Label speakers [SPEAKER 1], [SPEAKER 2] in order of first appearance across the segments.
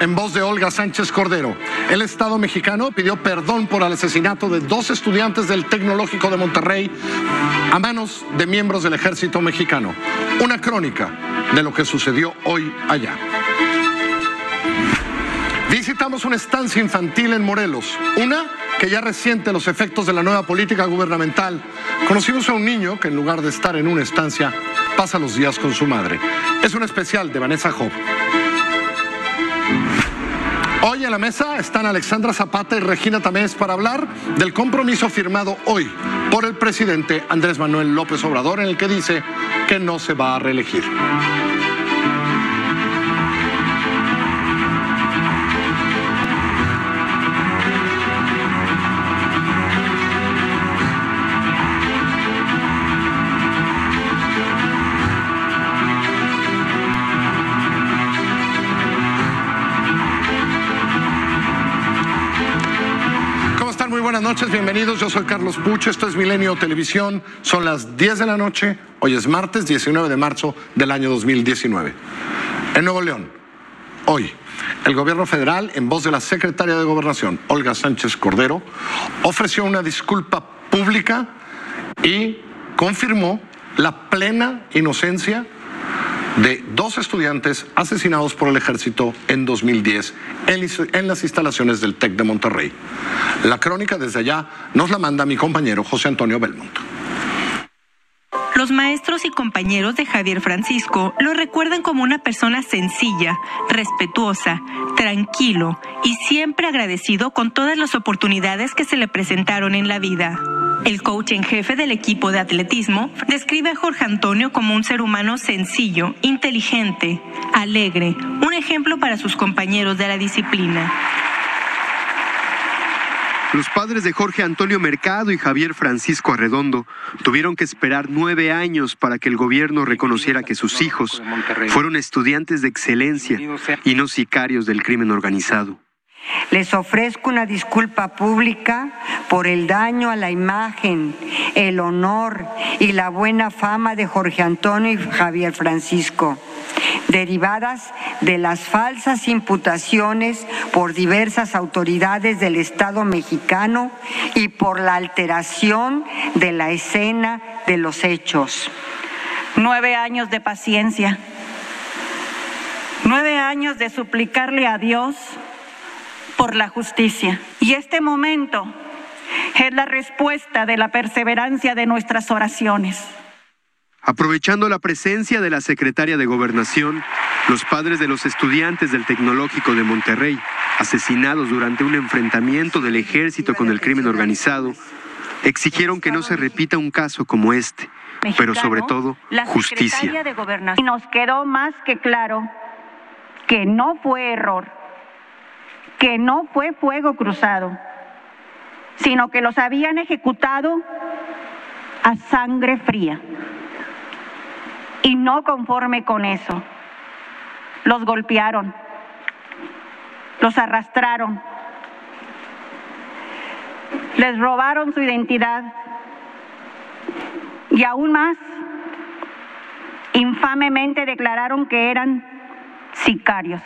[SPEAKER 1] en voz de Olga Sánchez Cordero. El Estado mexicano pidió perdón por el asesinato de dos estudiantes del Tecnológico de Monterrey a manos de miembros del ejército mexicano. Una crónica de lo que sucedió hoy allá. Visitamos una estancia infantil en Morelos, una que ya resiente los efectos de la nueva política gubernamental. Conocimos a un niño que en lugar de estar en una estancia, pasa los días con su madre. Es un especial de Vanessa Job. Hoy en la mesa están Alexandra Zapata y Regina Tamés para hablar del compromiso firmado hoy por el presidente Andrés Manuel López Obrador en el que dice que no se va a reelegir. Noches, bienvenidos. Yo soy Carlos Pucho, esto es Milenio Televisión. Son las 10 de la noche, hoy es martes 19 de marzo del año 2019. En Nuevo León, hoy, el gobierno federal, en voz de la secretaria de Gobernación, Olga Sánchez Cordero, ofreció una disculpa pública y confirmó la plena inocencia de dos estudiantes asesinados por el ejército en 2010 en, las instalaciones del TEC de Monterrey. La crónica desde allá nos la manda mi compañero José Antonio Belmont.
[SPEAKER 2] Los maestros y compañeros de Javier Francisco lo recuerdan como una persona sencilla, respetuosa, tranquilo y siempre agradecido con todas las oportunidades que se le presentaron en la vida. El coach en jefe del equipo de atletismo describe a Jorge Antonio como un ser humano sencillo, inteligente, alegre, un ejemplo para sus compañeros de la disciplina.
[SPEAKER 3] Los padres de Jorge Antonio Mercado y Javier Francisco Arredondo tuvieron que esperar nueve años para que el gobierno reconociera que sus hijos fueron estudiantes de excelencia y no sicarios del crimen organizado.
[SPEAKER 4] Les ofrezco una disculpa pública por el daño a la imagen, el honor y la buena fama de Jorge Antonio y Javier Francisco, derivadas de las falsas imputaciones por diversas autoridades del Estado mexicano y por la alteración de la escena de los hechos.
[SPEAKER 5] Nueve años de paciencia, nueve años de suplicarle a Dios por la justicia. Y este momento es la respuesta de la perseverancia de nuestras oraciones.
[SPEAKER 3] Aprovechando la presencia de la secretaria de Gobernación, los padres de los estudiantes del Tecnológico de Monterrey, asesinados durante un enfrentamiento del ejército con el crimen organizado, exigieron que no se repita un caso como este, pero sobre todo justicia.
[SPEAKER 5] Y nos quedó más que claro que no fue error que no fue fuego cruzado, sino que los habían ejecutado a sangre fría. Y no conforme con eso, los golpearon, los arrastraron, les robaron su identidad y aún más, infamemente declararon que eran sicarios.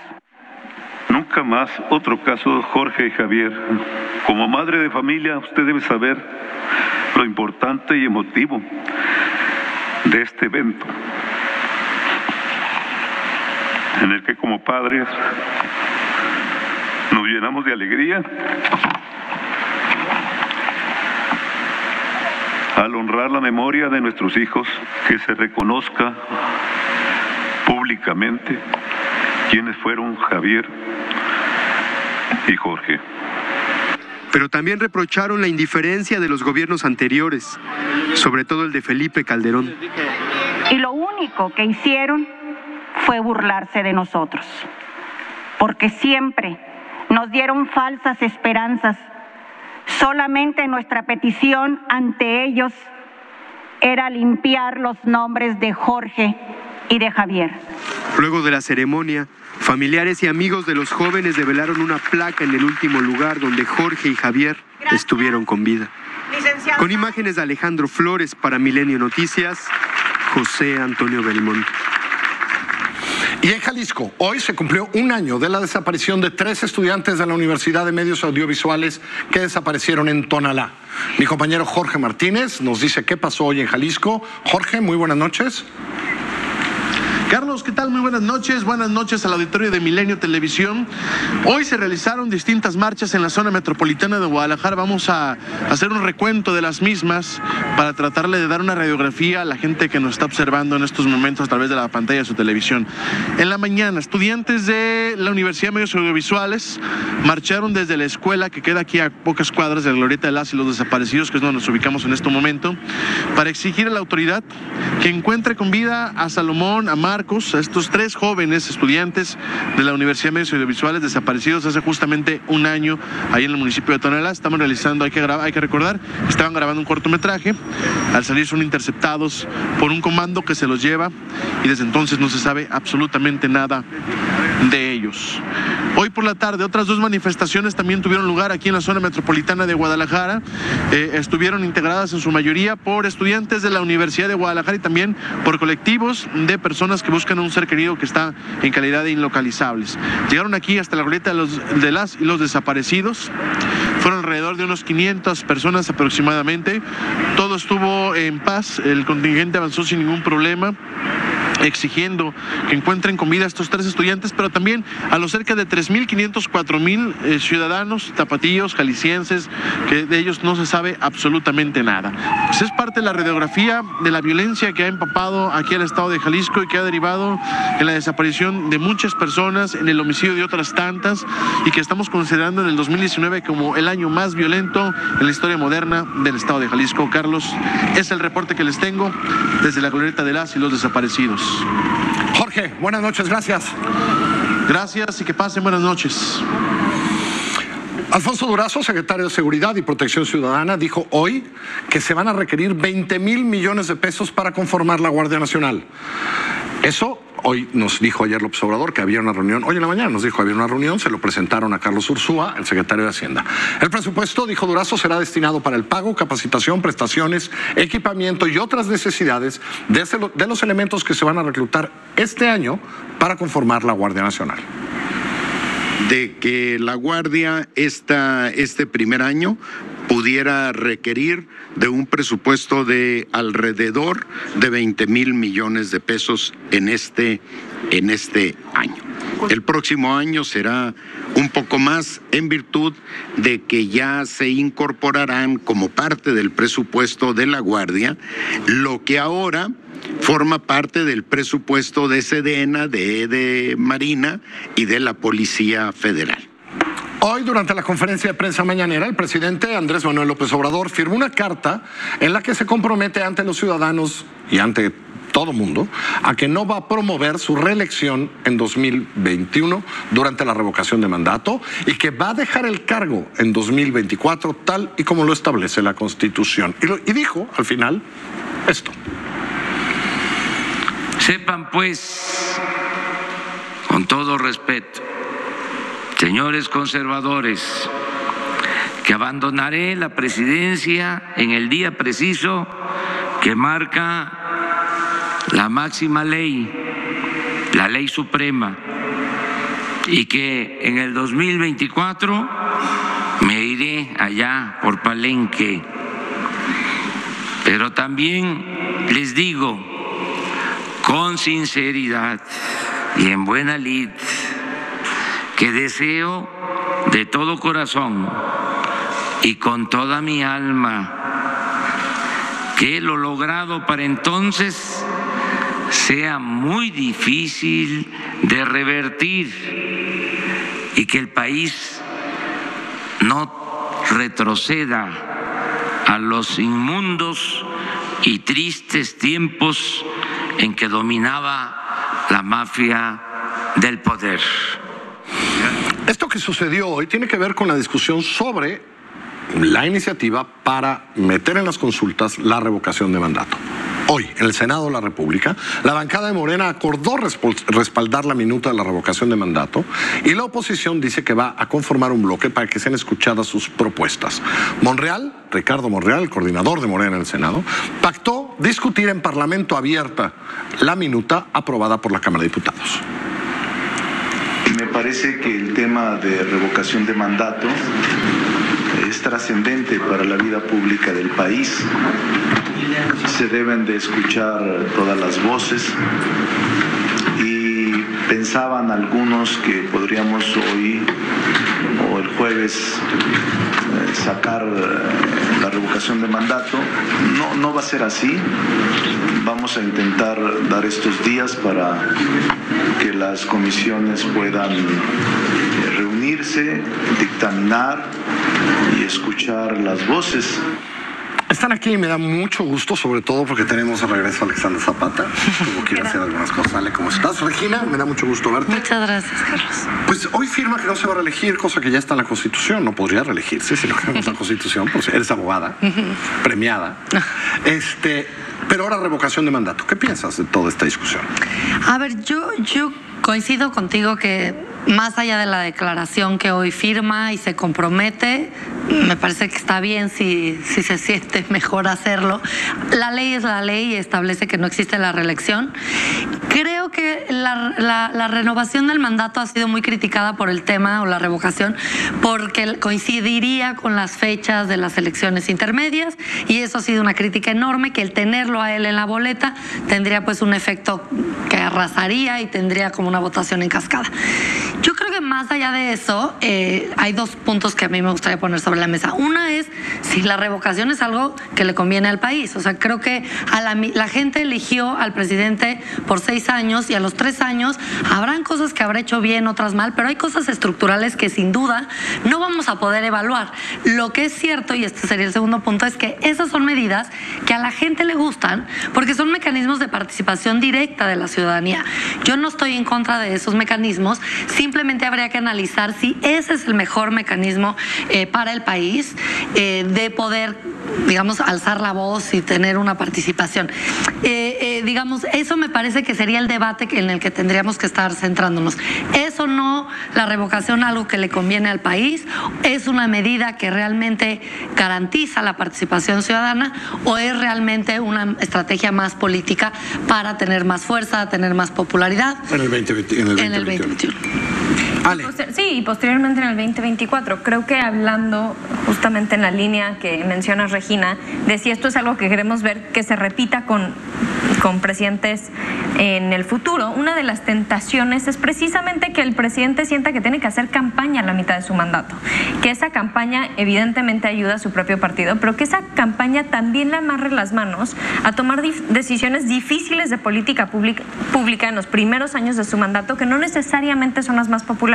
[SPEAKER 6] Nunca más otro caso Jorge y Javier. Como madre de familia, usted debe saber lo importante y emotivo de este evento, en el que como padres nos llenamos de alegría al honrar la memoria de nuestros hijos, que se reconozca públicamente quiénes fueron Javier y Jorge.
[SPEAKER 3] Pero también reprocharon la indiferencia de los gobiernos anteriores, sobre todo el de Felipe Calderón.
[SPEAKER 5] Y lo único que hicieron fue burlarse de nosotros, porque siempre nos dieron falsas esperanzas. Solamente nuestra petición ante ellos era limpiar los nombres de Jorge y de Javier.
[SPEAKER 3] Luego de la ceremonia, familiares y amigos de los jóvenes develaron una placa en el último lugar donde Jorge y Javier estuvieron con vida. Con imágenes de Alejandro Flores para Milenio Noticias, José Antonio Belmont.
[SPEAKER 1] Y en Jalisco, hoy se cumplió un año de la desaparición de tres estudiantes de la Universidad de Medios Audiovisuales que desaparecieron en Tonalá. Mi compañero Jorge Martínez nos dice qué pasó hoy en Jalisco. Jorge, muy buenas noches.
[SPEAKER 7] Carlos, ¿qué tal? Muy buenas noches. Buenas noches al auditorio de Milenio Televisión. Hoy se realizaron distintas marchas en la zona metropolitana de Guadalajara. Vamos a hacer un recuento de las mismas para tratarle de dar una radiografía a la gente que nos está observando en estos momentos a través de la pantalla de su televisión. En la mañana, estudiantes de la Universidad de Medios Audiovisuales marcharon desde la escuela que queda aquí a pocas cuadras de la Glorieta de las y los Desaparecidos, que es donde nos ubicamos en este momento, para exigir a la autoridad que encuentre con vida a Salomón, a A estos tres jóvenes estudiantes de la Universidad de Medios Audiovisuales desaparecidos hace justamente un año ahí en el municipio de Tonalá. Estamos realizando, hay que, grabar, hay que recordar, estaban grabando un cortometraje. Al salir son interceptados por un comando que se los lleva y desde entonces no se sabe absolutamente nada de ellos. Hoy por la tarde otras dos manifestaciones también tuvieron lugar aquí en la zona metropolitana de Guadalajara. Eh, estuvieron integradas en su mayoría por estudiantes de la Universidad de Guadalajara y también por colectivos de personas que buscan a un ser querido que está en calidad de inlocalizables. Llegaron aquí hasta la ruleta de, los, de las y los desaparecidos. Fueron alrededor de unos 500 personas aproximadamente. Todo estuvo en paz, el contingente avanzó sin ningún problema exigiendo que encuentren comida a estos tres estudiantes, pero también a los cerca de 3.500, 4.000 eh, ciudadanos tapatíos, jaliscienses, que de ellos no se sabe absolutamente nada. Pues es parte de la radiografía de la violencia que ha empapado aquí al estado de Jalisco y que ha derivado en la desaparición de muchas personas, en el homicidio de otras tantas y que estamos considerando en el 2019 como el año más violento en la historia moderna del estado de Jalisco. Carlos, es el reporte que les tengo desde la glorieta de las y los desaparecidos.
[SPEAKER 1] Jorge, buenas noches, gracias.
[SPEAKER 7] Gracias y que pasen buenas noches.
[SPEAKER 1] Alfonso Durazo, secretario de Seguridad y Protección Ciudadana, dijo hoy que se van a requerir 20 mil millones de pesos para conformar la Guardia Nacional. Eso hoy nos dijo ayer López Obrador que había una reunión, hoy en la mañana nos dijo había una reunión, se lo presentaron a Carlos Ursúa, el secretario de Hacienda. El presupuesto, dijo Durazo, será destinado para el pago, capacitación, prestaciones, equipamiento y otras necesidades de, de los elementos que se van a reclutar este año para conformar la Guardia Nacional
[SPEAKER 8] de que la Guardia esta, este primer año pudiera requerir de un presupuesto de alrededor de 20 mil millones de pesos en este, en este año. El próximo año será un poco más en virtud de que ya se incorporarán como parte del presupuesto de la Guardia lo que ahora forma parte del presupuesto de Sedena, de, de Marina y de la Policía Federal.
[SPEAKER 1] Hoy, durante la conferencia de prensa mañanera, el presidente Andrés Manuel López Obrador firmó una carta en la que se compromete ante los ciudadanos y ante todo mundo a que no va a promover su reelección en 2021 durante la revocación de mandato y que va a dejar el cargo en 2024 tal y como lo establece la Constitución. Y, y dijo al final esto.
[SPEAKER 9] Sepan pues, con todo respeto, señores conservadores, que abandonaré la presidencia en el día preciso que marca la máxima ley, la ley suprema, y que en el 2024 me iré allá por Palenque. Pero también les digo con sinceridad y en buena lid, que deseo de todo corazón y con toda mi alma que lo logrado para entonces sea muy difícil de revertir y que el país no retroceda a los inmundos y tristes tiempos en que dominaba la mafia del poder.
[SPEAKER 1] Esto que sucedió hoy tiene que ver con la discusión sobre la iniciativa para meter en las consultas la revocación de mandato. Hoy, en el Senado de la República, la bancada de Morena acordó respaldar la minuta de la revocación de mandato y la oposición dice que va a conformar un bloque para que sean escuchadas sus propuestas. Monreal, Ricardo Monreal, el coordinador de Morena en el Senado, pactó discutir en Parlamento abierta la minuta aprobada por la Cámara de Diputados.
[SPEAKER 10] Me parece que el tema de revocación de mandato es trascendente para la vida pública del país. Se deben de escuchar todas las voces y pensaban algunos que podríamos hoy o el jueves sacar la revocación de mandato. No, no va a ser así. Vamos a intentar dar estos días para que las comisiones puedan reunirse, dictaminar y escuchar las voces.
[SPEAKER 1] Están aquí y me da mucho gusto, sobre todo porque tenemos de regreso a Alexander Zapata. Como quiere hacer algunas cosas. Ale, ¿cómo estás? Regina, me da mucho gusto verte.
[SPEAKER 11] Muchas gracias, Carlos.
[SPEAKER 1] Pues hoy firma que no se va a reelegir, cosa que ya está en la Constitución. No podría reelegirse si no queremos la Constitución, pues eres abogada, premiada. Este, pero ahora revocación de mandato. ¿Qué piensas de toda esta discusión?
[SPEAKER 11] A ver, yo, yo coincido contigo que más allá de la declaración que hoy firma y se compromete, me parece que está bien si, si se siente mejor hacerlo. La ley es la ley y establece que no existe la reelección. Creo que la, la, renovación del mandato ha sido muy criticada por el tema o la revocación porque coincidiría con las fechas de las elecciones intermedias y eso ha sido una crítica enorme que el tenerlo a él en la boleta tendría pues un efecto que arrasaría y tendría como una votación en cascada. Yo más allá de eso, eh, hay dos puntos que a mí me gustaría poner sobre la mesa. Una es si la revocación es algo que le conviene al país. O sea, creo que a la, la gente eligió al presidente por seis años y a los tres años habrán cosas que habrá hecho bien, otras mal, pero hay cosas estructurales que sin duda no vamos a poder evaluar. Lo que es cierto, y este sería el segundo punto, es que esas son medidas que a la gente le gustan porque son mecanismos de participación directa de la ciudadanía. Yo no estoy en contra de esos mecanismos, simplemente habría que analizar si ese es el mejor mecanismo eh, para el país eh, de poder digamos, alzar la voz y tener una participación. Eh, eh, digamos, eso me parece que sería el debate en el que tendríamos que estar centrándonos. ¿Es o no la revocación algo que le conviene al país? ¿Es una medida que realmente garantiza la participación ciudadana o es realmente una estrategia más política para tener más fuerza, tener más popularidad?
[SPEAKER 1] En el 2020, en el 2021.
[SPEAKER 11] En el 2021.
[SPEAKER 1] Ale.
[SPEAKER 12] Sí, y posteriormente en el 2024. Creo que hablando justamente en la línea que menciona Regina, de si esto es algo que queremos ver que se repita con, con presidentes en el futuro, una de las tentaciones es precisamente que el presidente sienta que tiene que hacer campaña a la mitad de su mandato, que esa campaña evidentemente ayuda a su propio partido, pero que esa campaña también le amarre las manos a tomar decisiones difíciles de política pública en los primeros años de su mandato que no necesariamente son las más populares.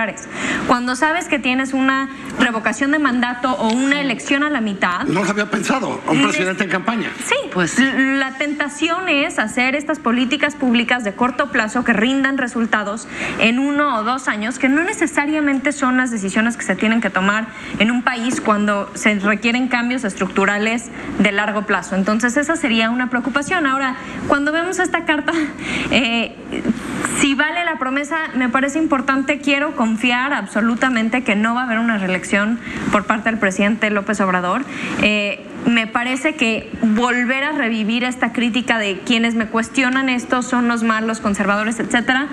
[SPEAKER 12] Cuando sabes que tienes una revocación de mandato o una elección a la mitad.
[SPEAKER 1] No lo había pensado, un presidente en campaña.
[SPEAKER 12] Sí, pues la tentación es hacer estas políticas públicas de corto plazo que rindan resultados en uno o dos años, que no necesariamente son las decisiones que se tienen que tomar en un país cuando se requieren cambios estructurales de largo plazo. Entonces esa sería una preocupación. Ahora, cuando vemos esta carta, eh, si vale la promesa, me parece importante, quiero confiar absolutamente que no va a haber una reelección por parte del presidente López Obrador. Eh, me parece que volver a revivir esta crítica de quienes me cuestionan esto son los malos conservadores, etcétera.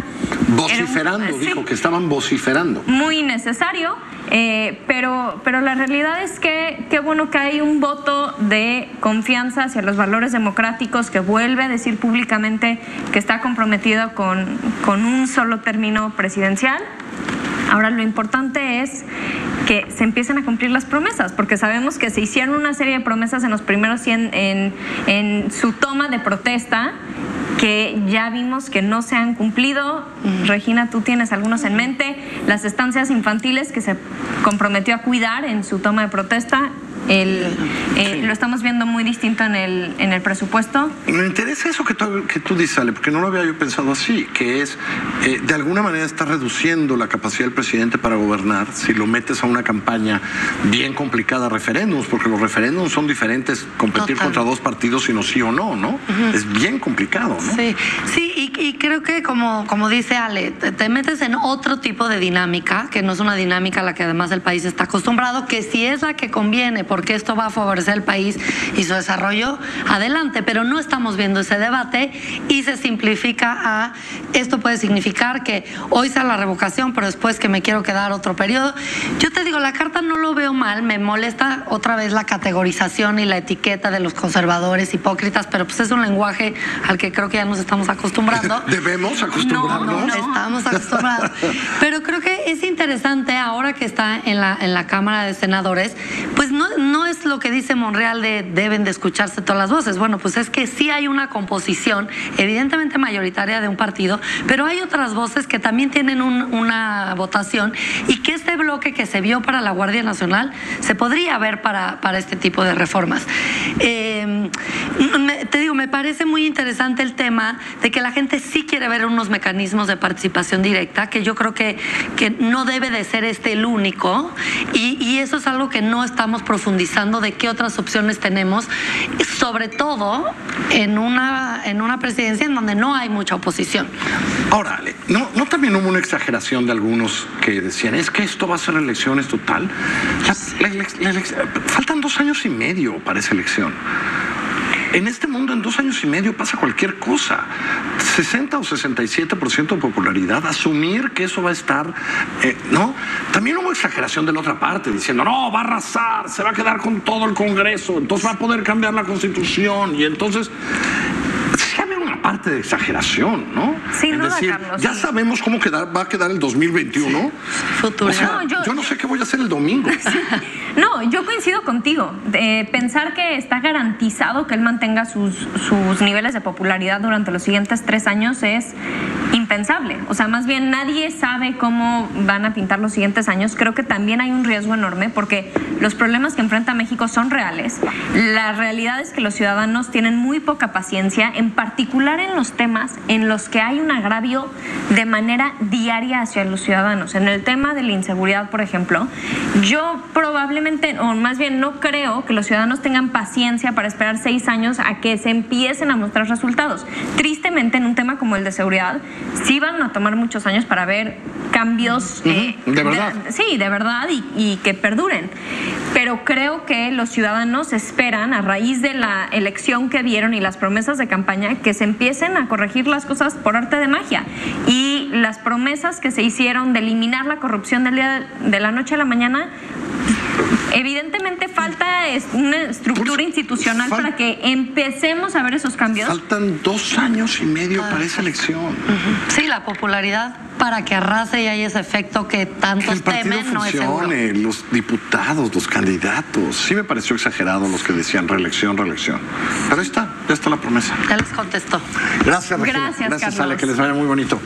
[SPEAKER 1] Vociferando,
[SPEAKER 12] un,
[SPEAKER 1] dijo que estaban vociferando.
[SPEAKER 12] Muy necesario, eh, pero, pero la realidad es que qué bueno que hay un voto de confianza hacia los valores democráticos que vuelve a decir públicamente que está comprometido con, con un solo término presidencial. Ahora lo importante es que se empiecen a cumplir las promesas, porque sabemos que se hicieron una serie de promesas en los primeros 100 en, en su toma de protesta que ya vimos que no se han cumplido. Regina, tú tienes algunos en mente. Las estancias infantiles que se comprometió a cuidar en su toma de protesta. El, eh, Lo estamos viendo muy distinto en el, en el presupuesto.
[SPEAKER 1] Me interesa eso que tú, que tú dices, Ale, porque no lo había yo pensado así, que es, eh, de alguna manera está reduciendo la capacidad del presidente para gobernar si lo metes a una campaña bien complicada, referéndums, porque los referéndums son diferentes, competir
[SPEAKER 11] Total.
[SPEAKER 1] contra dos partidos, sino sí o no, ¿no? Es bien complicado, ¿no?
[SPEAKER 11] Sí, sí y, y creo que como, como dice Ale, te, te metes en otro tipo de dinámica, que no es una dinámica a la que además el país está acostumbrado, que si es la que conviene por porque esto va a favorecer el país y su desarrollo, adelante, pero no estamos viendo ese debate y se simplifica a esto puede significar que hoy sea la revocación, pero después que me quiero quedar otro periodo. Yo te digo, la carta no lo veo mal, me molesta otra vez la categorización y la etiqueta de los conservadores hipócritas, pero pues es un lenguaje al que creo que ya nos estamos acostumbrando.
[SPEAKER 1] ¿Debemos acostumbrarnos?
[SPEAKER 11] No, no, estamos acostumbrados. Pero creo que es interesante ahora que está en la, en la Cámara de Senadores, pues no, no es lo que dice Monreal de deben de escucharse todas las voces. Bueno, pues es que sí hay una composición evidentemente mayoritaria de un partido, pero hay otras voces que también tienen una votación y que este bloque que se vio para la Guardia Nacional se podría ver para, para este tipo de reformas. Eh, te digo, me parece muy interesante el tema de que la gente sí quiere ver unos mecanismos de participación directa, que yo creo que, que no debe de ser este el único, y, y eso es algo que no estamos profundizando de qué otras opciones tenemos, sobre todo en una, en una presidencia en donde no hay mucha oposición.
[SPEAKER 1] Ahora, ¿no, ¿no también hubo una exageración de algunos que decían, es que esto va a ser elecciones total? La, la, la, faltan dos años y medio para esa elección. En este mundo, en dos años y medio pasa cualquier cosa. 60 o 67% de popularidad, asumir que eso va a estar, eh, ¿no? También hubo exageración de la otra parte, diciendo, no, va a arrasar, se va a quedar con todo el Congreso, entonces va a poder cambiar la Constitución, y entonces parte de exageración, ¿no?
[SPEAKER 12] Sin
[SPEAKER 1] es decir,
[SPEAKER 12] Carlos,
[SPEAKER 1] ya
[SPEAKER 12] sí.
[SPEAKER 1] sabemos cómo quedar, va a quedar el 2021.
[SPEAKER 11] Futuro.
[SPEAKER 1] O sea,
[SPEAKER 12] No,
[SPEAKER 1] yo,
[SPEAKER 12] yo-
[SPEAKER 1] no sé qué voy a hacer el domingo.
[SPEAKER 12] No, yo coincido contigo. Pensar que está garantizado que él mantenga sus, sus niveles de popularidad durante los siguientes tres años es impensable. O sea, más bien nadie sabe cómo van a pintar los siguientes años. Creo que también hay un riesgo enorme porque los problemas que enfrenta México son reales. La realidad es que los ciudadanos tienen muy poca paciencia, en particular en los temas en los que hay un agravio de manera diaria hacia los ciudadanos. En el tema de la inseguridad, por ejemplo, yo probablemente, o más bien no creo que los ciudadanos tengan paciencia para esperar seis años a que se empiecen a mostrar resultados. Tristemente, en un tema como el de seguridad, sí van a tomar muchos años para ver cambios eh,
[SPEAKER 1] de verdad.
[SPEAKER 12] sí, de verdad y, y que perduren. Pero creo que los ciudadanos esperan, a raíz de la elección que dieron y las promesas de campaña, que se empiecen a corregir las cosas por arte de magia. Y las promesas que se hicieron de eliminar la corrupción del día de la noche a la mañana, evidentemente falta es- una estructura institucional para que empecemos a ver esos cambios.
[SPEAKER 1] Faltan dos años y medio para esa elección.
[SPEAKER 11] Sí, la popularidad para que arrase y haya ese efecto que
[SPEAKER 1] Que
[SPEAKER 11] tantos
[SPEAKER 1] el partido
[SPEAKER 11] temen no
[SPEAKER 1] funcione, los diputados, los candidatos. Sí me pareció exagerado los que decían reelección, reelección. Pero ahí está, ya está la promesa.
[SPEAKER 11] Ya les contestó.
[SPEAKER 1] Gracias, Regina.
[SPEAKER 12] Gracias,
[SPEAKER 1] Gracias,
[SPEAKER 12] Carlos.
[SPEAKER 1] Ale, que les vaya muy bonito.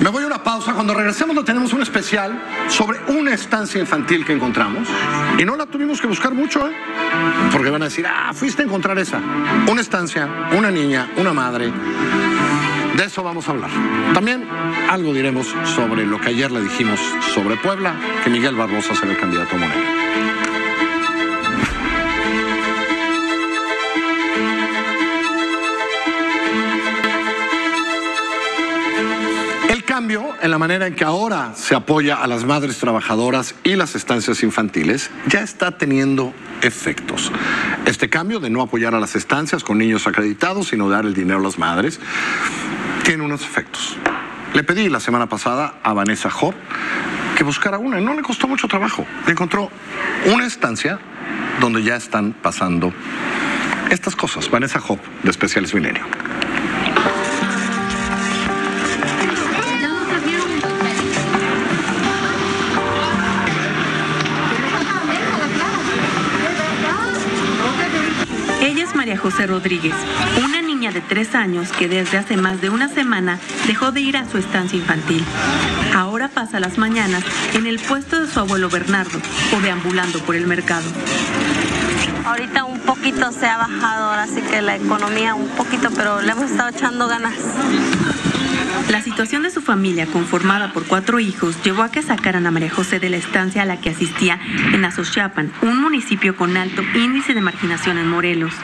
[SPEAKER 1] Me voy a una pausa. Cuando regresemos, lo tenemos un especial sobre una estancia infantil que encontramos. Y no la tuvimos que buscar mucho, ¿eh? Porque van a decir, ah, fuiste a encontrar esa. Una estancia, una niña, una madre. De eso vamos a hablar. También algo diremos sobre lo que ayer le dijimos sobre Puebla, que Miguel Barbosa será el candidato a Morena. El cambio en la manera en que ahora se apoya a las madres trabajadoras y las estancias infantiles ya está teniendo efectos. Este cambio de no apoyar a las estancias con niños acreditados, sino dar el dinero a las madres, tiene unos efectos. Le pedí la semana pasada a Vanessa Job que buscara una y no le costó mucho trabajo. Encontró una estancia donde ya están pasando estas cosas. Vanessa Job, de Especiales Milenio.
[SPEAKER 2] Ella es María José Rodríguez, de tres años que desde hace más de una semana dejó de ir a su estancia infantil. Ahora pasa las mañanas en el puesto de su abuelo Bernardo o deambulando por el mercado.
[SPEAKER 13] Ahorita un poquito se ha bajado, ahora sí que la economía un poquito, pero le hemos estado echando ganas.
[SPEAKER 2] La situación de su familia, conformada por cuatro hijos, llevó a que sacaran a María José de la estancia a la que asistía en Azochapan, un municipio con alto índice de marginación en Morelos.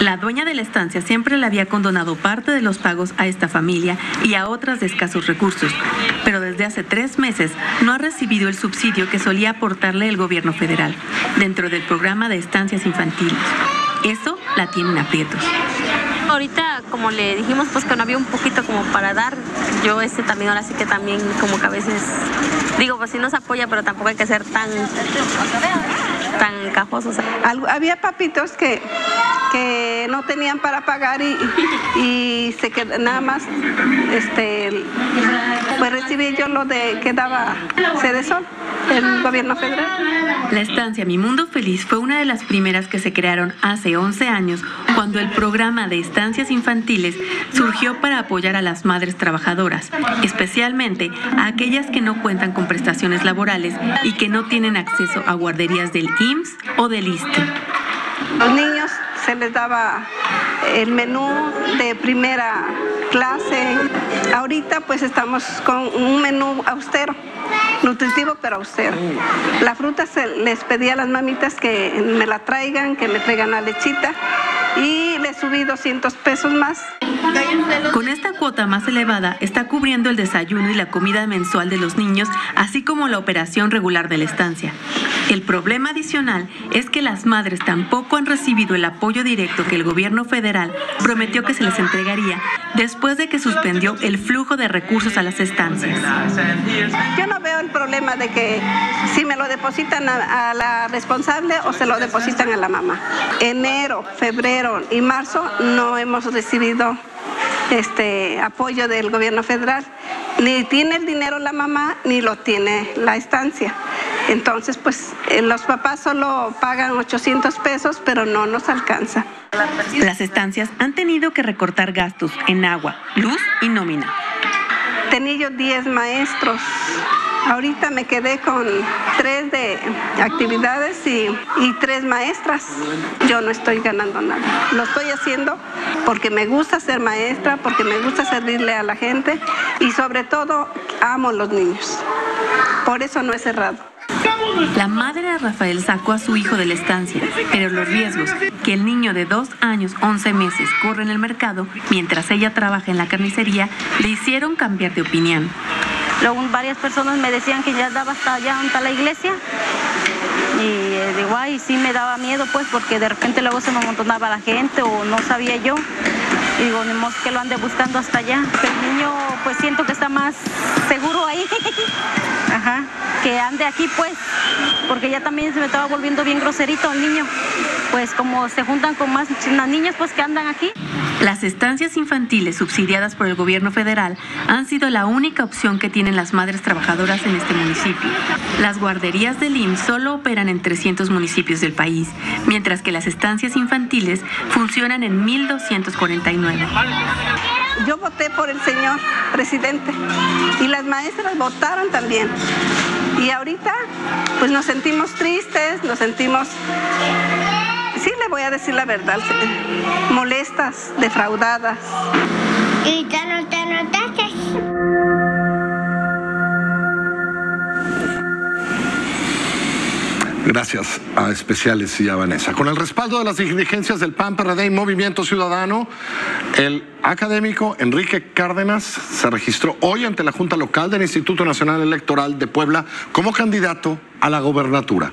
[SPEAKER 2] La dueña de la estancia siempre le había condonado parte de los pagos a esta familia y a otras de escasos recursos, pero desde hace tres meses no ha recibido el subsidio que solía aportarle el gobierno federal dentro del programa de estancias infantiles. Eso la tiene en aprietos.
[SPEAKER 13] Ahorita, como le dijimos, pues que no había un poquito como para dar. Yo este también, ahora sí que también como que a veces, digo, pues sí nos apoya, pero tampoco hay que ser tan, tan cajosos.
[SPEAKER 14] Había papitos que, que no tenían para pagar y, y se qued, nada más, este, pues recibí yo lo de que daba Cedesol el gobierno federal.
[SPEAKER 2] La estancia Mi Mundo Feliz fue una de las primeras que se crearon hace 11 años cuando el programa de estancias infantiles surgió para apoyar a las madres trabajadoras, especialmente a aquellas que no cuentan con prestaciones laborales y que no tienen acceso a guarderías del IMSS o del ISTE.
[SPEAKER 14] Los niños se les daba el menú de primera clase. Ahorita pues estamos con un menú austero nutritivo pero austero. La fruta se les pedía a las mamitas que me la traigan, que me traigan la lechita y subí 200 pesos más.
[SPEAKER 2] Con esta cuota más elevada está cubriendo el desayuno y la comida mensual de los niños, así como la operación regular de la estancia. El problema adicional es que las madres tampoco han recibido el apoyo directo que el gobierno federal prometió que se les entregaría después de que suspendió el flujo de recursos a las estancias.
[SPEAKER 14] Yo no veo el problema de que si me lo depositan a, a la responsable o se lo depositan a la mamá. Enero, febrero y marzo no hemos recibido este apoyo del gobierno federal. Ni tiene el dinero la mamá ni lo tiene la estancia. Entonces, pues eh, los papás solo pagan 800 pesos, pero no nos alcanza.
[SPEAKER 2] Las estancias han tenido que recortar gastos en agua, luz y nómina.
[SPEAKER 14] Tenía yo 10 maestros. Ahorita me quedé con tres de actividades y, tres maestras. Yo no estoy ganando nada. Lo estoy haciendo porque me gusta ser maestra, porque me gusta servirle a la gente y sobre todo amo a los niños. Por eso no he cerrado.
[SPEAKER 2] La madre de Rafael sacó a su hijo de la estancia, pero los riesgos que el niño de dos años, 11 meses, corre en el mercado mientras ella trabaja en la carnicería le hicieron cambiar de opinión.
[SPEAKER 13] Luego varias personas me decían que ya andaba hasta allá, está la iglesia. Y eh, digo, ay, sí me daba miedo, pues, porque de repente luego se me amontonaba la gente o no sabía yo. Y digo, ni que lo ande buscando hasta allá. El niño, pues, siento que está más seguro ahí. Ajá. Que ande aquí, pues, porque ya también se me estaba volviendo bien groserito el niño. Pues, como se juntan con más niñas, pues, que andan aquí.
[SPEAKER 2] Las estancias infantiles subsidiadas por el gobierno federal han sido la única opción que tienen las madres trabajadoras en este municipio. Las guarderías del IMSS solo operan en 300 municipios del país, mientras que las estancias infantiles funcionan en 1249.
[SPEAKER 14] Yo voté por el señor presidente y las maestras votaron también. Y ahorita pues nos sentimos tristes, nos sentimos sí le voy a decir la verdad, molestas, defraudadas.
[SPEAKER 15] Y ya no
[SPEAKER 1] Gracias a Especiales y a Vanessa. Con el respaldo de las dirigencias del PAN, PRD y Movimiento Ciudadano, el académico Enrique Cárdenas se registró hoy ante la Junta Local del Instituto Nacional Electoral de Puebla como candidato a la gobernatura.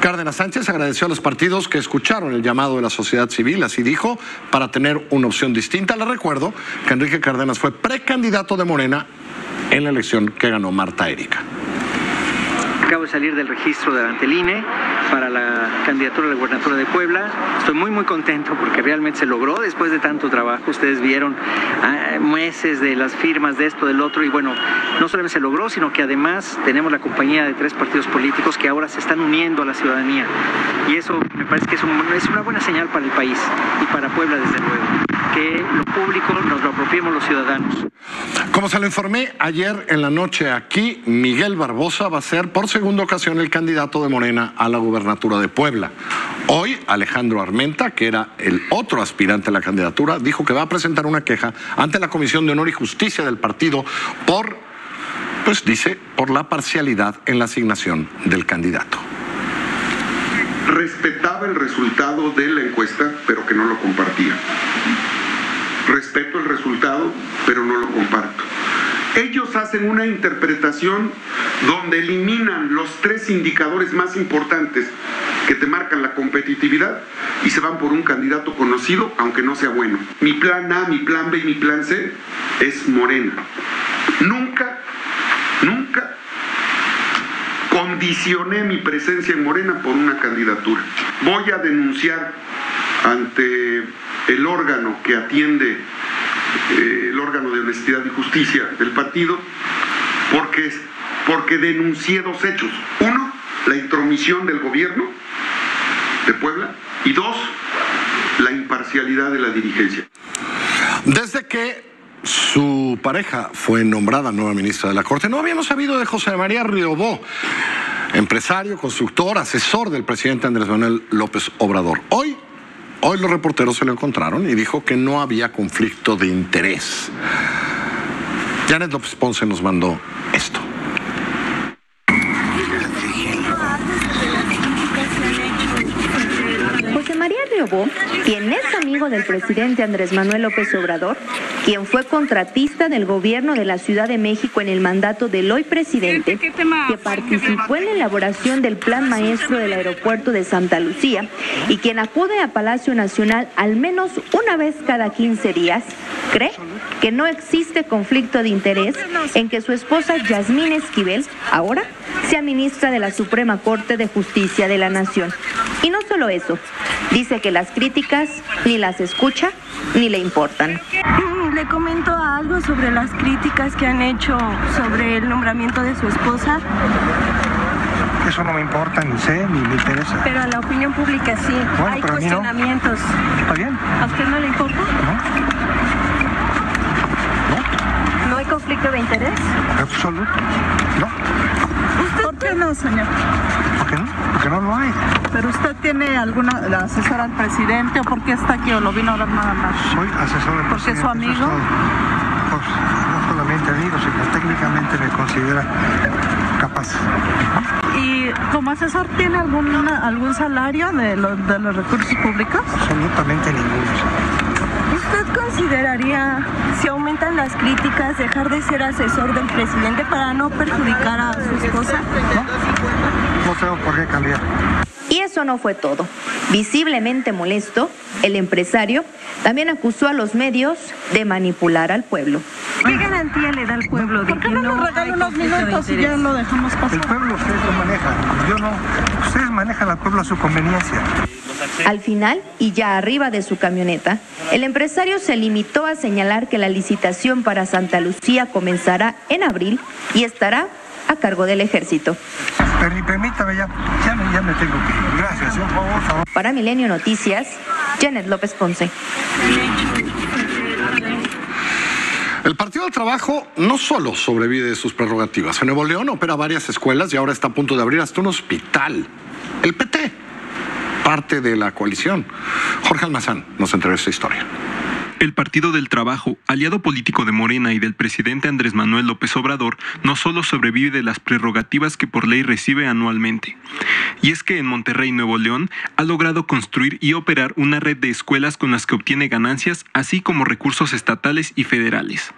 [SPEAKER 1] Cárdenas Sánchez agradeció a los partidos que escucharon el llamado de la sociedad civil, así dijo, para tener una opción distinta. Le recuerdo que Enrique Cárdenas fue precandidato de Morena en la elección que ganó Marta Erika
[SPEAKER 16] acabo de salir del registro de Anteline para la candidatura a la gubernatura de Puebla. Estoy muy muy contento porque realmente se logró después de tanto trabajo. Ustedes vieron ah, meses de las firmas de esto, del otro y bueno, no solamente se logró, sino que además tenemos la compañía de tres partidos políticos que ahora se están uniendo a la ciudadanía. Y eso me parece que es una buena señal para el país y para Puebla desde luego que lo público nos lo apropiemos los ciudadanos.
[SPEAKER 1] Como se lo informé ayer en la noche aquí, Miguel Barbosa va a ser por segunda ocasión el candidato de Morena a la gubernatura de Puebla. Hoy Alejandro Armenta, que era el otro aspirante a la candidatura, dijo que va a presentar una queja ante la Comisión de Honor y Justicia del partido por, pues dice, por la parcialidad en la asignación del candidato.
[SPEAKER 17] respetaba el resultado de la encuesta, pero que no lo compartía. Respeto el resultado, pero no lo comparto. Ellos hacen una interpretación donde eliminan los tres indicadores más importantes que te marcan la competitividad y se van por un candidato conocido, aunque no sea bueno. Mi plan A, mi plan B y mi plan C es Morena. Nunca, nunca condicioné mi presencia en Morena por una candidatura. Voy a denunciar ante el órgano que atiende eh, el órgano de honestidad y justicia del partido, porque, porque denuncié dos hechos. Uno, la intromisión del gobierno de Puebla y dos, la imparcialidad de la dirigencia.
[SPEAKER 1] Desde que su pareja fue nombrada nueva ministra de la Corte, no habíamos sabido de José María Riobó, empresario, constructor, asesor del presidente Andrés Manuel López Obrador. Hoy Hoy los reporteros se lo encontraron y dijo que no había conflicto de interés. Janet López Ponce nos mandó esto.
[SPEAKER 18] José María Riobó, quien es amigo del presidente Andrés Manuel López Obrador, quien fue contratista del gobierno de la Ciudad de México en el mandato del hoy presidente, que participó en la elaboración del plan maestro del aeropuerto de Santa Lucía y quien acude a Palacio Nacional al menos una vez cada 15 días, cree que no existe conflicto de interés en que su esposa Yasmín Esquivel ahora sea ministra de la Suprema Corte de Justicia de la Nación. Y no solo eso, dice que las críticas ni las escucha ni le importan.
[SPEAKER 19] Le comento algo sobre las críticas que han hecho sobre el nombramiento de su esposa.
[SPEAKER 20] Eso no me importa, ni sé, ni me interesa.
[SPEAKER 19] Pero a la opinión pública sí.
[SPEAKER 20] Bueno,
[SPEAKER 19] Hay
[SPEAKER 20] pero a mí no.
[SPEAKER 19] cuestionamientos.
[SPEAKER 20] ¿Está bien?
[SPEAKER 19] ¿A usted no le importa? No. ¿No hay conflicto de interés?
[SPEAKER 20] Absoluto.
[SPEAKER 19] ¿Por qué no, señor?
[SPEAKER 20] ¿Por qué no? Porque no lo hay.
[SPEAKER 19] ¿Pero usted tiene alguna asesora al presidente o por qué está aquí o lo vino a ver nada más?
[SPEAKER 20] Soy asesor del
[SPEAKER 19] ¿Porque es su
[SPEAKER 20] presidente,
[SPEAKER 19] amigo?
[SPEAKER 20] eso es todo. Pues no solamente amigo, sino técnicamente me considera capaz.
[SPEAKER 19] ¿Y como asesor tiene algún, algún salario de, los de los recursos públicos?
[SPEAKER 20] Absolutamente ninguno.
[SPEAKER 19] ¿Usted consideraría, si aumentan las críticas, dejar de ser asesor del presidente para no perjudicar a su esposa?
[SPEAKER 20] No tengo por qué cambiar.
[SPEAKER 18] Y eso no fue todo. Visiblemente molesto, el empresario también acusó a los medios de manipular al pueblo.
[SPEAKER 19] ¿Qué garantía le da al pueblo de que no, nos regala unos minutos y ya lo dejamos pasar?
[SPEAKER 20] El pueblo ustedes lo manejan, yo no. Ustedes manejan al pueblo a su conveniencia.
[SPEAKER 18] Al final, y ya arriba de su camioneta, el empresario se limitó a señalar que la licitación para Santa Lucía comenzará en abril y estará a cargo del ejército.
[SPEAKER 20] Permítame, ya, ya, me, ya me tengo que ir. Gracias, por favor, por favor.
[SPEAKER 18] Para Milenio Noticias, Janet López Ponce.
[SPEAKER 1] El Partido del Trabajo no solo sobrevive de sus prerrogativas. En Nuevo León opera varias escuelas y ahora está a punto de abrir hasta un hospital. El PT, parte de la coalición. Jorge Almazán nos entrega esta historia.
[SPEAKER 21] El Partido del Trabajo, aliado político de Morena y del presidente Andrés Manuel López Obrador, no solo sobrevive de las prerrogativas que por ley recibe anualmente. Y es que en Monterrey, Nuevo León, ha logrado construir y operar una red de escuelas con las que obtiene ganancias, así como recursos estatales y federales.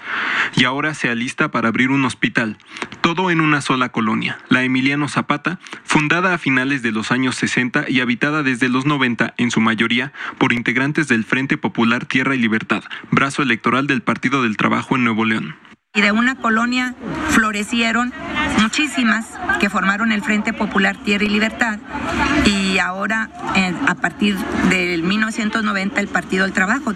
[SPEAKER 21] Y ahora se alista para abrir un hospital, todo en una sola colonia, la Emiliano Zapata, fundada a finales de los años 60 y habitada desde los 90 en su mayoría por integrantes del Frente Popular Tierra y Libertad, brazo electoral del Partido del Trabajo en Nuevo León.
[SPEAKER 22] Y de una colonia florecieron muchísimas que formaron el Frente Popular Tierra y Libertad y ahora eh, a partir del 1990 el Partido del Trabajo.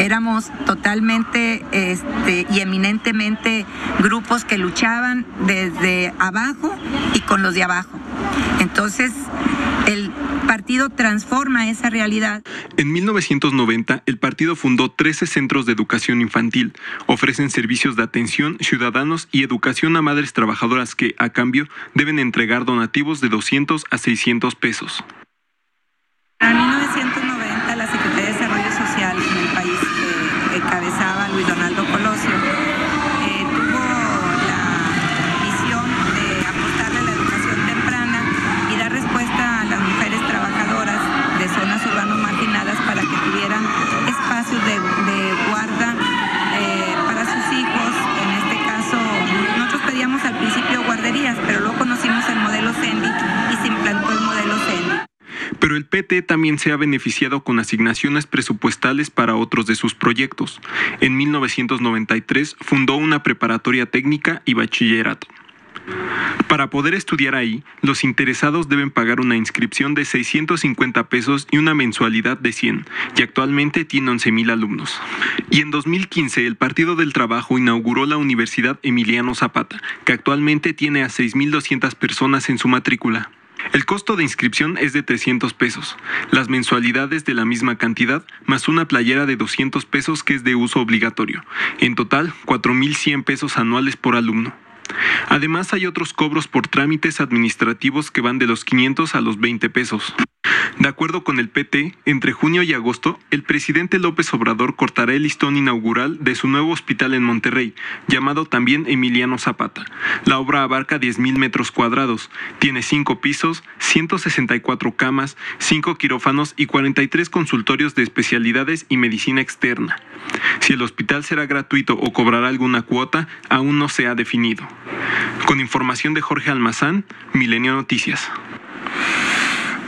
[SPEAKER 22] Éramos totalmente este, y eminentemente grupos que luchaban desde abajo y con los de abajo. Entonces el partido transforma esa realidad.
[SPEAKER 21] En 1990, el partido fundó 13 centros de educación infantil. Ofrecen servicios de atención, ciudadanos y educación a madres trabajadoras que, a cambio, deben entregar donativos de 200 a 600 pesos.
[SPEAKER 22] En 1990, el
[SPEAKER 21] PT también se ha beneficiado con asignaciones presupuestales para otros de sus proyectos. En 1993 fundó una preparatoria técnica y bachillerato. Para poder estudiar ahí, los interesados deben pagar una inscripción de 650 pesos y una mensualidad de 100, y actualmente tiene 11.000 alumnos. Y en 2015 el Partido del Trabajo inauguró la Universidad Emiliano Zapata, que actualmente tiene a 6.200 personas en su matrícula. El costo de inscripción es de 300 pesos, las mensualidades de la misma cantidad, más una playera de 200 pesos que es de uso obligatorio. En total, 4.100 pesos anuales por alumno. Además hay otros cobros por trámites administrativos que van de los 500 a los 20 pesos. De acuerdo con el PT, entre junio y agosto, el presidente López Obrador cortará el listón inaugural de su nuevo hospital en Monterrey, llamado también Emiliano Zapata. La obra abarca 10.000 metros cuadrados, tiene 5 pisos, 164 camas, 5 quirófanos y 43 consultorios de especialidades y medicina externa. Si el hospital será gratuito o cobrará alguna cuota, aún no se ha definido. Con información de Jorge Almazán, Milenio Noticias.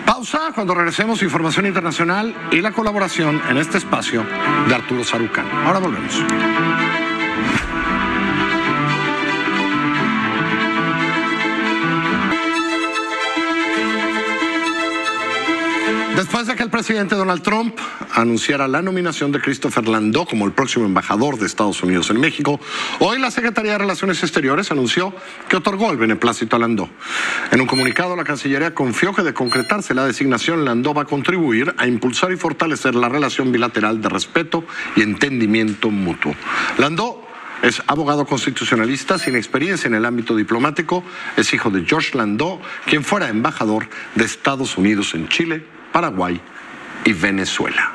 [SPEAKER 1] Pausa cuando regresemos información internacional y la colaboración en este espacio de Arturo Sarucán. Ahora volvemos. Después de que el presidente Donald Trump anunciara la nominación de Christopher Landau como el próximo embajador de Estados Unidos en México, hoy la Secretaría de Relaciones Exteriores anunció que otorgó el beneplácito a Landau. En un comunicado, la Cancillería confió que de concretarse la designación, Landau va a contribuir a impulsar y fortalecer la relación bilateral de respeto y entendimiento mutuo. Landau es abogado constitucionalista sin experiencia en el ámbito diplomático. Es hijo de George Landau, quien fuera embajador de Estados Unidos en Chile, Paraguay y Venezuela.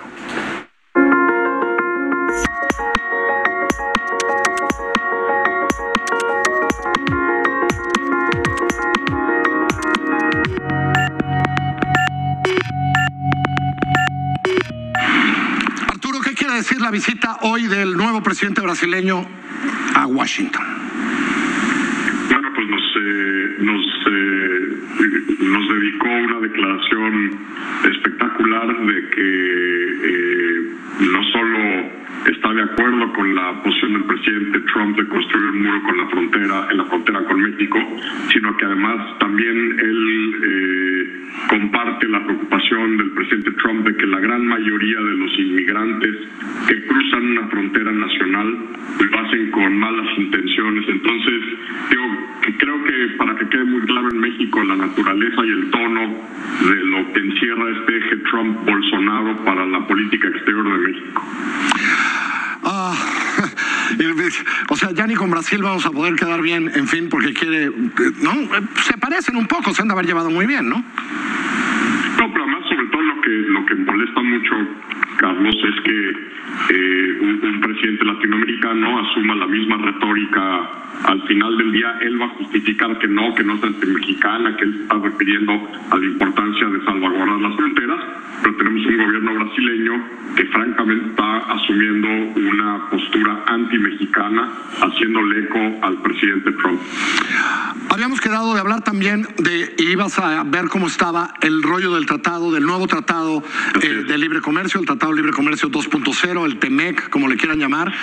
[SPEAKER 1] Arturo, ¿qué quiere decir la visita hoy del nuevo presidente brasileño a Washington?
[SPEAKER 23] Nos, eh, nos, eh, nos dedicó una declaración espectacular de que eh, no solo está de acuerdo con la posición del presidente Trump de construir un muro con la frontera, en la frontera con México, sino que además también él eh, comparte la preocupación del presidente Trump de que la gran mayoría de los inmigrantes que cruzan una frontera nacional lo hacen con malas intenciones. Entonces, que creo que para que quede muy claro en México la naturaleza y el tono de lo que encierra este eje Trump-Bolsonaro para la política exterior de México.
[SPEAKER 1] Ah, o sea, ya ni con Brasil vamos a poder quedar bien, en fin, porque quiere, ¿no? Se parecen un poco, se han de haber llevado muy bien, ¿no?
[SPEAKER 23] No, pero además sobre todo lo que lo que molesta mucho, Carlos, es que eh, un, un presidente latinoamericano asuma la misma retórica al final del día él va a justificar que no, que no es antimexicana, que él está refiriendo a la importancia de salvaguardar las fronteras, pero tenemos un gobierno brasileño que francamente está asumiendo una postura antimexicana, haciéndole eco al presidente Trump.
[SPEAKER 1] Habíamos quedado de hablar también de, ibas a ver cómo estaba el rollo del tratado, del nuevo tratado eh, de libre comercio, el Tratado Libre Comercio 2.0, el TEMEC, como le quieran llamar,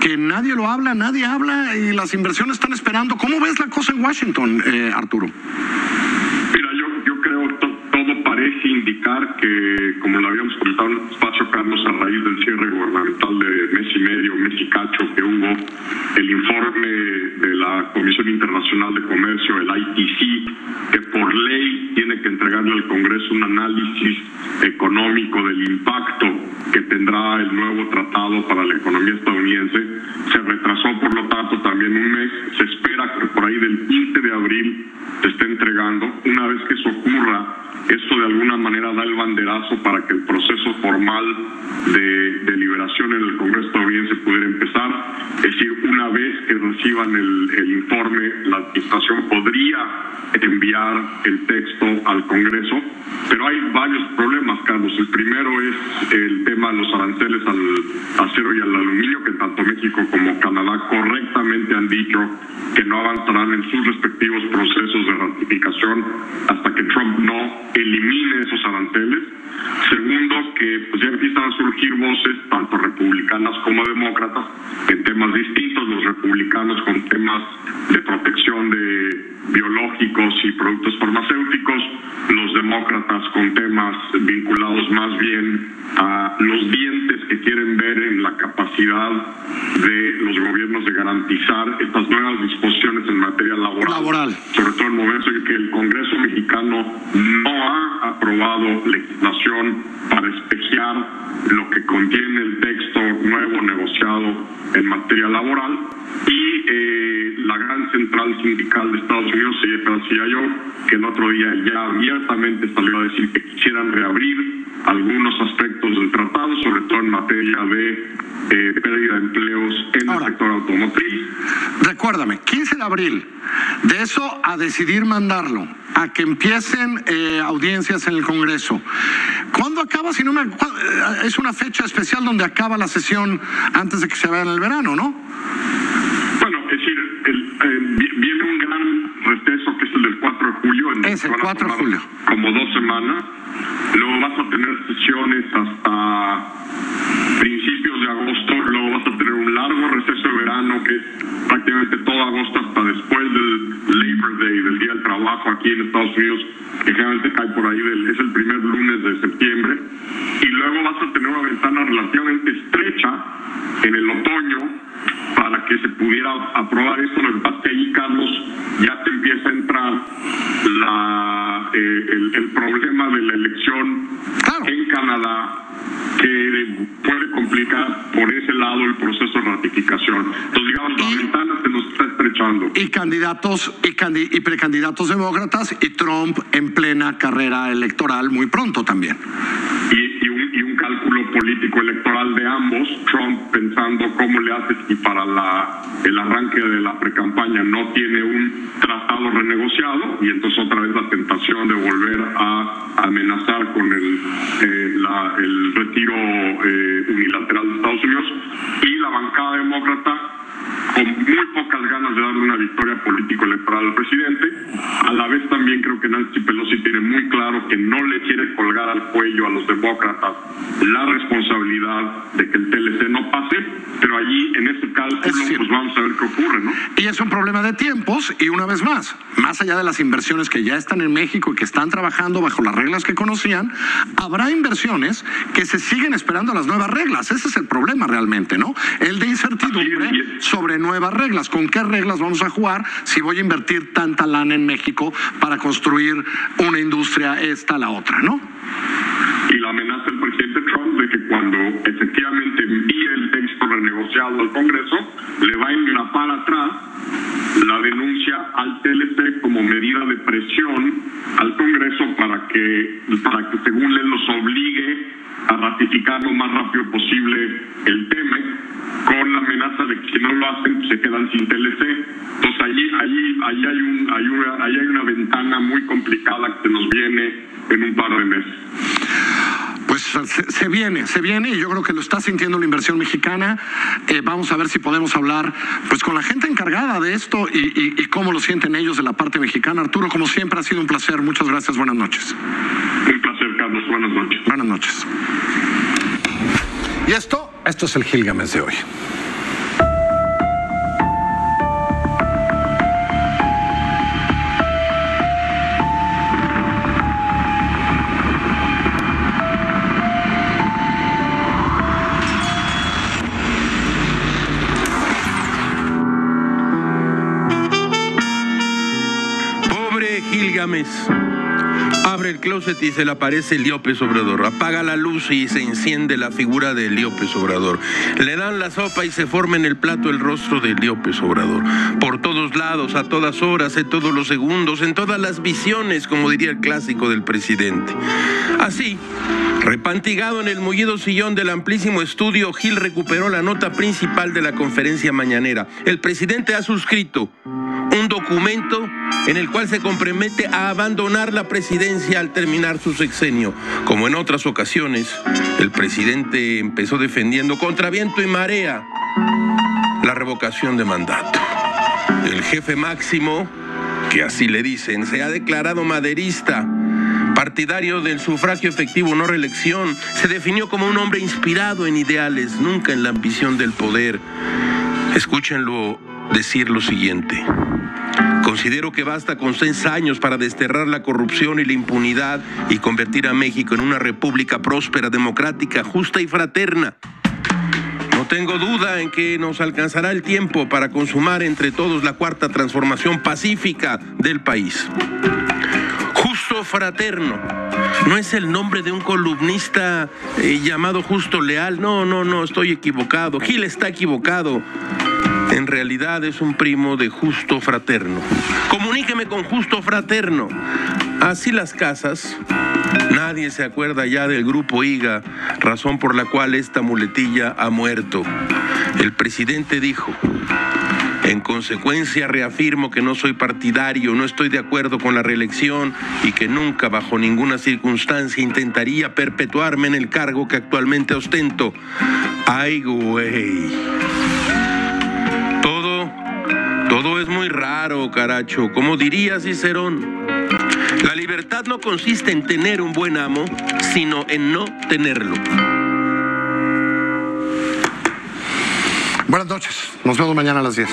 [SPEAKER 1] que nadie lo habla, nadie habla y las inversiones están esperando. ¿Cómo ves la cosa en Washington, eh, Arturo?
[SPEAKER 23] Indicar que, como lo habíamos comentado en espacio, Carlos, a raíz del cierre gubernamental de mes y medio, mes y cacho que hubo, el informe de la Comisión Internacional de Comercio, el ITC, que por ley tiene que entregarle al Congreso un análisis económico del impacto que tendrá el nuevo tratado para la economía estadounidense, se retrasó por lo tanto también un mes, se espera que por ahí del 15 de abril se esté entregando. Una vez que eso ocurra, eso de alguna manera da el banderazo para que el proceso formal de deliberación en el Congreso estadounidense pudiera empezar. Es decir, una vez que reciban el, el informe, la administración podría enviar el texto al Congreso, pero hay varios problemas, Carlos. El primero es el tema de los aranceles al acero y al aluminio, que tanto México como Canadá correctamente han dicho que no avanzarán en sus respectivos procesos de ratificación hasta que Trump no elimine esos aranceles. Segundo, que pues ya empiezan a surgir voces, tanto republicanas como demócratas, en temas distintos, los republicanos con temas de protección de biológicos y productos farmacéuticos, los demócratas con temas vinculados más bien a los que quieren ver en la capacidad de los gobiernos de garantizar estas nuevas disposiciones en materia laboral, sobre todo en el momento en que el Congreso mexicano no ha aprobado legislación para espejear lo que contiene el texto nuevo negociado en materia laboral. Y eh, la gran central sindical de Estados Unidos, CIO, que el otro día ya abiertamente salió a decir que quisieran reabrir algunos aspectos del tratado, sobre todo en materia de eh, pérdida de empleos en el sector automotriz.
[SPEAKER 1] Recuérdame, 15 de abril, de eso a decidir mandarlo, a que empiecen eh, audiencias en el Congreso. ¿Cuándo acaba? Si no me, eh, es una fecha especial donde acaba la sesión antes de que se vaya en el verano, ¿no?
[SPEAKER 23] Bueno, es decir, el- eh, vi- viene un gran receso que es el del 4 de julio. En
[SPEAKER 1] Es el 4 de julio.
[SPEAKER 23] Como dos semanas. Luego vas a tener sesiones hasta Trabajo aquí en Estados Unidos, que generalmente cae por ahí, del, es el primer lunes de septiembre. Y luego vas a tener una ventana relativamente estrecha en el otoño para que se pudiera aprobar esto. Lo que pasa es que ahí, Carlos, ya te empieza a entrar la, eh, el, el problema de la elección en Canadá que puede complicar por ese lado el proceso de ratificación.
[SPEAKER 1] Y candidatos y, candi- y precandidatos demócratas y Trump en plena carrera electoral muy pronto también.
[SPEAKER 23] y, y un, y un cálculo político electoral de ambos, Trump pensando cómo le hace si para la, el arranque de la precampaña no tiene un tratado renegociado y entonces otra vez la tentación de volver a amenazar con el, eh, la- el retiro eh, unilateral de Estados Unidos y la bancada demócrata con muy pocas ganas de darle una victoria político-electoral al presidente. A la vez también creo que Nancy Pelosi tiene muy claro que no le quiere colgar al cuello a los demócratas la responsabilidad de que el TLC no pase, pero allí en ese cálculo pues vamos a ver qué ocurre, ¿no?
[SPEAKER 1] Y es un problema de tiempos y una vez más, más allá de las inversiones que ya están en México y que están trabajando bajo las reglas que conocían, habrá inversiones que se siguen esperando las nuevas reglas. Ese es el problema realmente, ¿no? El de incertidumbre sobre nuevas reglas. ¿Con qué reglas vamos a jugar si voy a invertir tanta lana en México para construir una industria esta la otra, ¿no?
[SPEAKER 23] y la amenaza del que cuando efectivamente envíe el texto renegociado al Congreso, le va a engrapar atrás la denuncia al TLC como medida de presión al Congreso para que, para que según él los obligue a ratificar lo más rápido posible el TEMEC con la amenaza de que si no lo hacen se quedan sin TLC. Entonces allí, allí, allí, hay un, hay una, allí hay una ventana muy complicada que nos viene en un par de meses.
[SPEAKER 1] Pues se, se viene, se viene y yo creo que lo está sintiendo la inversión mexicana. Eh, vamos a ver si podemos hablar pues con la gente encargada de esto y, y- y cómo lo sienten ellos de la parte mexicana. Arturo, como siempre, ha sido un placer. Muchas gracias. Buenas noches.
[SPEAKER 23] Un placer, Carlos. Buenas noches.
[SPEAKER 1] Buenas noches. Y esto, esto es el Gilgamesh de hoy.
[SPEAKER 24] Closet y se le aparece López Obrador. Apaga la luz y se enciende la figura de López Obrador. Le dan la sopa y se forma en el plato el rostro de López Obrador. Por todos lados, a todas horas, en todos los segundos, en todas las visiones, como diría el clásico del presidente. Así, Repantigado en el mullido sillón del amplísimo estudio, Gil recuperó la nota principal de la conferencia mañanera. El presidente ha suscrito un documento en el cual se compromete a abandonar la presidencia al terminar su sexenio. Como en otras ocasiones, el presidente empezó defendiendo contra viento y marea la revocación de mandato. El jefe máximo, que así le dicen, se ha declarado maderista, partidario del sufragio efectivo, no reelección. Se definió como un hombre inspirado en ideales, nunca en la ambición del poder. Escúchenlo decir lo siguiente. Considero que basta con seis años para desterrar la corrupción y la impunidad y convertir a México en una república próspera, democrática, justa y fraterna. No tengo duda en que nos alcanzará el tiempo para consumar entre todos la cuarta transformación pacífica del país. Justo fraterno. No es el nombre de un columnista eh, llamado Justo Leal. No, no, no, estoy equivocado. Gil está equivocado. En realidad es un primo de Justo Fraterno. Comuníqueme con Justo Fraterno. Así las casas. Nadie se acuerda ya del grupo IGA, razón por la cual esta muletilla ha muerto. El presidente dijo, en consecuencia, reafirmo que no soy partidario, no estoy de acuerdo con la reelección y que nunca, bajo ninguna circunstancia, intentaría perpetuarme en el cargo que actualmente ostento. Ay, güey. Todo, todo es muy raro, caracho. Como diría Cicerón, la libertad no consiste en tener un buen amo, sino en no tenerlo.
[SPEAKER 1] Buenas noches. Nos vemos mañana a las 10.